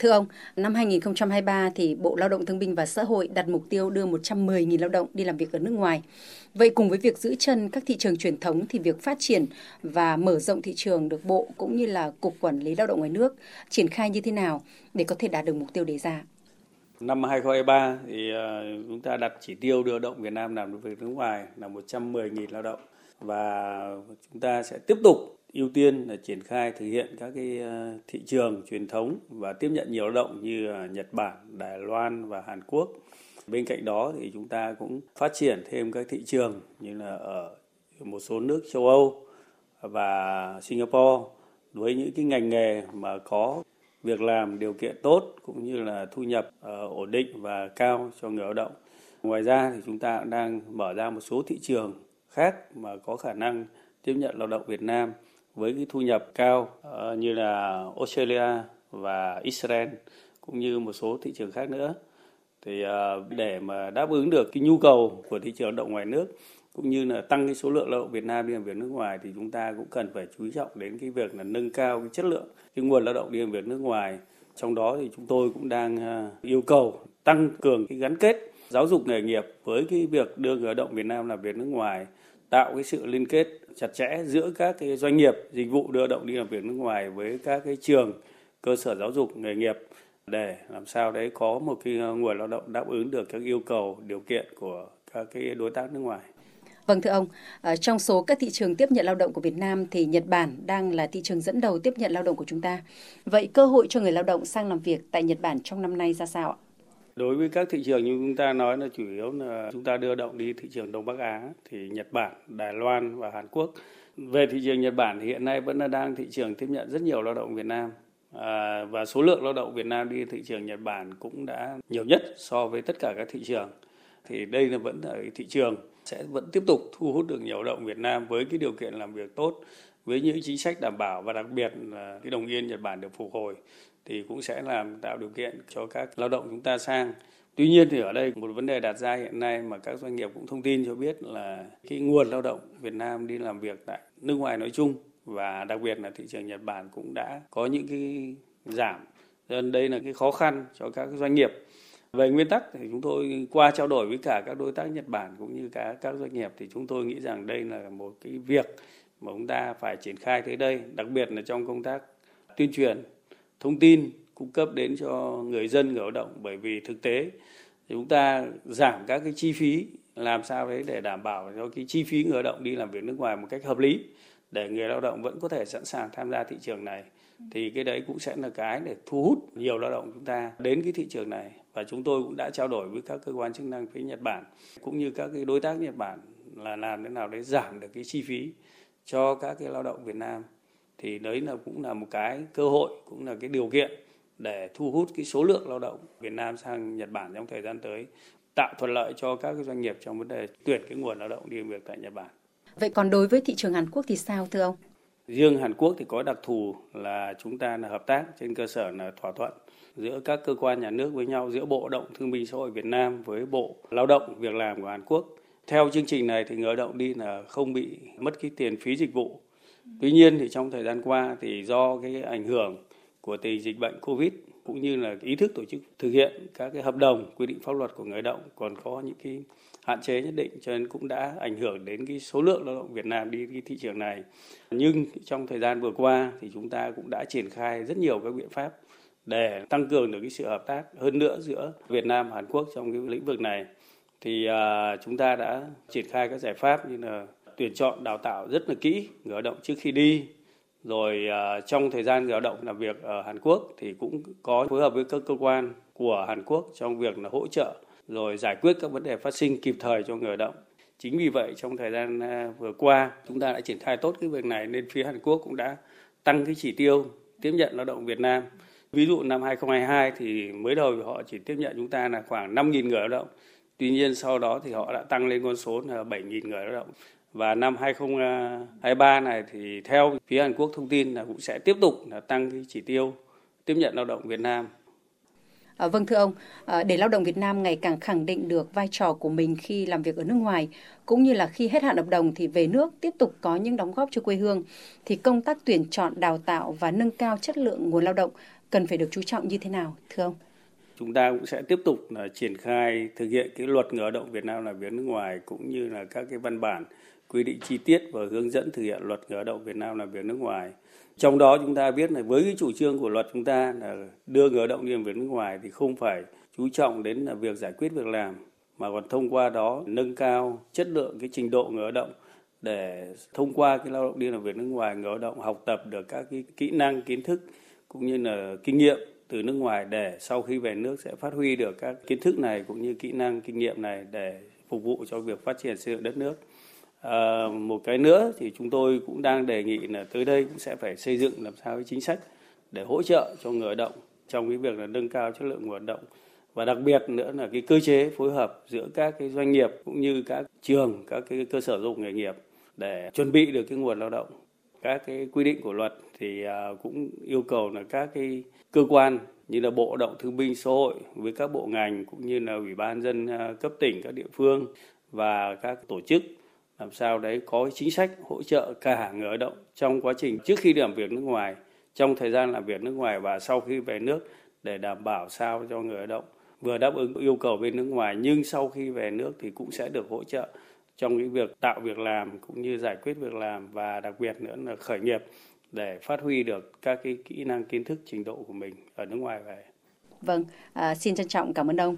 Thưa ông, năm 2023 thì Bộ Lao động Thương binh và Xã hội đặt mục tiêu đưa 110.000 lao động đi làm việc ở nước ngoài. Vậy cùng với việc giữ chân các thị trường truyền thống thì việc phát triển và mở rộng thị trường được Bộ cũng như là Cục Quản lý Lao động ngoài nước triển khai như thế nào để có thể đạt được mục tiêu đề ra? Năm 2023 thì ờ, chúng ta đặt chỉ tiêu đưa lao động Việt Nam làm việc nước ngoài là 110.000 lao động và chúng ta sẽ tiếp tục ưu tiên là triển khai thực hiện các cái ờ, thị trường truyền thống và tiếp nhận nhiều lao động như Nhật Bản, Đài Loan và Hàn Quốc. Bên cạnh đó thì chúng ta cũng phát triển thêm các thị trường như là ở một số nước châu Âu và Singapore với những cái ngành nghề mà có việc làm điều kiện tốt cũng như là thu nhập ờ, ổn định và cao cho người lao động. Ngoài ra thì chúng ta cũng đang mở ra một số thị trường khác mà có khả năng tiếp nhận lao động Việt Nam với cái thu nhập cao ờ, như là Australia và Israel, cũng như một số thị trường khác nữa. Thì ờ, để mà đáp ứng được cái nhu cầu của thị trường lao động ngoài nước, cũng như là tăng cái số lượng lao động Việt Nam đi làm việc nước ngoài, thì chúng ta cũng cần phải chú trọng đến cái việc là nâng cao cái chất lượng cái nguồn lao động đi làm việc nước ngoài. Trong đó thì chúng tôi cũng đang ờ, yêu cầu tăng cường cái gắn kết giáo dục nghề nghiệp với cái việc đưa người lao động Việt Nam làm việc nước ngoài tạo cái sự liên kết chặt chẽ giữa các cái doanh nghiệp dịch vụ đưa động đi làm việc nước ngoài với các cái trường cơ sở giáo dục nghề nghiệp để làm sao đấy có một cái ờ, nguồn lao động đáp ứng được các yêu cầu điều kiện của các cái đối tác nước ngoài. Vâng thưa ông, ờ, trong số các thị trường tiếp nhận lao động của Việt Nam thì Nhật Bản đang là thị trường dẫn đầu tiếp nhận lao động của chúng ta. Vậy cơ hội cho người lao động sang làm việc tại Nhật Bản trong năm nay ra sao ạ? Đối với các thị trường như chúng ta nói là chủ yếu là chúng ta đưa động đi thị trường Đông Bắc Á thì Nhật Bản, Đài Loan và Hàn Quốc. Về thị trường Nhật Bản thì hiện nay vẫn là đang thị trường tiếp nhận rất nhiều lao động Việt Nam. À, và số lượng lao động Việt Nam đi thị trường Nhật Bản cũng đã nhiều nhất so với tất cả các thị trường. Thì đây là vẫn là thị trường sẽ vẫn tiếp tục thu hút được nhiều lao động Việt Nam với cái điều kiện làm việc tốt với những chính sách đảm bảo và đặc biệt là cái đồng yên Nhật Bản được phục hồi thì cũng sẽ làm tạo điều kiện cho các lao động chúng ta sang. Tuy nhiên thì ở đây một vấn đề đặt ra hiện nay mà các doanh nghiệp cũng thông tin cho biết là cái nguồn lao động Việt Nam đi làm việc tại nước ngoài nói chung và đặc biệt là thị trường Nhật Bản cũng đã có những cái giảm. Nên đây là cái khó khăn cho các doanh nghiệp. Về nguyên tắc thì chúng tôi qua trao đổi với cả các đối tác Nhật Bản cũng như cả các doanh nghiệp thì chúng tôi nghĩ rằng đây là một cái việc mà chúng ta phải triển khai tới đây, đặc biệt là trong công tác tuyên truyền thông tin cung cấp đến cho người dân, người lao động. Bởi vì thực tế chúng ta giảm các cái chi phí, làm sao đấy để đảm bảo cho cái chi phí người lao động đi làm việc nước ngoài một cách hợp lý, để người lao động vẫn có thể sẵn sàng tham gia thị trường này. Thì cái đấy cũng sẽ là cái để thu hút nhiều lao động chúng ta đến cái thị trường này. Và chúng tôi cũng đã trao đổi với các cơ quan chức năng phía Nhật Bản, cũng như các cái đối tác Nhật Bản là làm thế nào để giảm được cái chi phí cho các cái lao động Việt Nam thì đấy là cũng là một cái cơ hội cũng là cái điều kiện để thu hút cái số lượng lao động Việt Nam sang Nhật Bản trong thời gian tới tạo thuận lợi cho các doanh nghiệp trong vấn đề tuyển cái nguồn lao động đi làm việc tại Nhật Bản. Vậy còn đối với thị trường Hàn Quốc thì sao thưa ông? Riêng Hàn Quốc thì có đặc thù là chúng ta là hợp tác trên cơ sở là thỏa thuận giữa các cơ quan nhà nước với nhau giữa Bộ Động Thương binh Xã hội Việt Nam với Bộ Lao động Việc làm của Hàn Quốc. Theo chương trình này thì người lao động đi là không bị mất cái tiền phí dịch vụ Tuy nhiên thì trong thời gian qua thì do cái ảnh hưởng của tình dịch bệnh Covid cũng như là ý thức tổ chức thực hiện các cái hợp đồng quy định pháp luật của người động còn có những cái hạn chế nhất định cho nên cũng đã ảnh hưởng đến cái số lượng lao động Việt Nam đi cái thị trường này. Nhưng trong thời gian vừa qua thì chúng ta cũng đã triển khai rất nhiều các biện pháp để tăng cường được cái sự hợp tác hơn nữa giữa Việt Nam và Hàn Quốc trong cái lĩnh vực này. Thì uh, chúng ta đã triển khai các giải pháp như là tuyển chọn đào tạo rất là kỹ người lao động trước khi đi rồi uh, trong thời gian người lao động làm việc ở Hàn Quốc thì cũng có phối hợp với các cơ quan của Hàn Quốc trong việc là hỗ trợ rồi giải quyết các vấn đề phát sinh kịp thời cho người lao động. Chính vì vậy trong thời gian à, vừa qua chúng ta đã triển khai tốt cái việc này nên phía Hàn Quốc cũng đã tăng cái chỉ tiêu tiếp nhận lao động Việt Nam. Ví dụ năm 2022 thì mới đầu họ chỉ tiếp nhận chúng ta là khoảng 5.000 người lao động. Tuy nhiên sau đó thì họ đã tăng lên con số là 7.000 người lao động và năm 2023 này thì theo phía Hàn Quốc thông tin là cũng sẽ tiếp tục là tăng cái chỉ tiêu tiếp nhận lao động Việt Nam. À, vâng thưa ông, à, để lao động Việt Nam ngày càng khẳng định được vai trò của mình khi làm việc ở nước ngoài, cũng như là khi hết hạn hợp đồng thì về nước tiếp tục có những đóng góp cho quê hương, thì công tác tuyển chọn, đào tạo và nâng cao chất lượng nguồn lao động cần phải được chú trọng như thế nào thưa ông? Chúng ta cũng sẽ tiếp tục là triển khai thực hiện cái luật người lao động Việt Nam làm việc nước ngoài cũng như là các cái văn bản quy định chi tiết và hướng dẫn thực hiện luật người lao động Việt Nam làm việc nước ngoài. Trong đó chúng ta biết là với cái chủ trương của luật chúng ta là đưa người lao động đi làm việc nước ngoài thì không phải chú trọng đến là việc giải quyết việc làm, mà còn thông qua đó nâng cao chất lượng cái trình độ người lao động để thông qua cái lao động đi làm việc nước ngoài, người lao động học tập được các cái kỹ năng, kiến thức cũng như là kinh nghiệm từ nước ngoài để sau khi về nước sẽ phát huy được các kiến thức này cũng như kỹ năng kinh nghiệm này để phục vụ cho việc phát triển xây dựng đất nước. À, một cái nữa thì chúng tôi cũng đang đề nghị là tới đây cũng sẽ phải xây dựng làm sao cái chính sách để hỗ trợ cho người lao động trong cái việc là nâng cao chất lượng nguồn lao động và đặc biệt nữa là cái cơ chế phối hợp giữa các cái doanh nghiệp cũng như các trường các cái cơ sở dục nghề nghiệp để chuẩn bị được cái nguồn lao động các cái quy định của luật thì à, cũng yêu cầu là các cái cơ quan như là bộ động thương binh xã hội với các bộ ngành cũng như là ủy ban dân à, cấp tỉnh, các địa phương và các tổ chức làm sao đấy có chính sách hỗ trợ cả người lao động trong quá trình trước khi làm việc nước ngoài, trong thời gian làm việc nước ngoài và sau khi về nước để đảm bảo sao cho người lao động vừa đáp ứng yêu cầu bên nước ngoài. Nhưng sau khi về nước thì cũng sẽ được hỗ trợ trong những việc tạo việc làm cũng như giải quyết việc làm và đặc biệt nữa là khởi nghiệp để phát huy được các cái kỹ năng kiến thức trình độ của mình ở nước ngoài về. Vâng, à, xin trân trọng cảm ơn ông.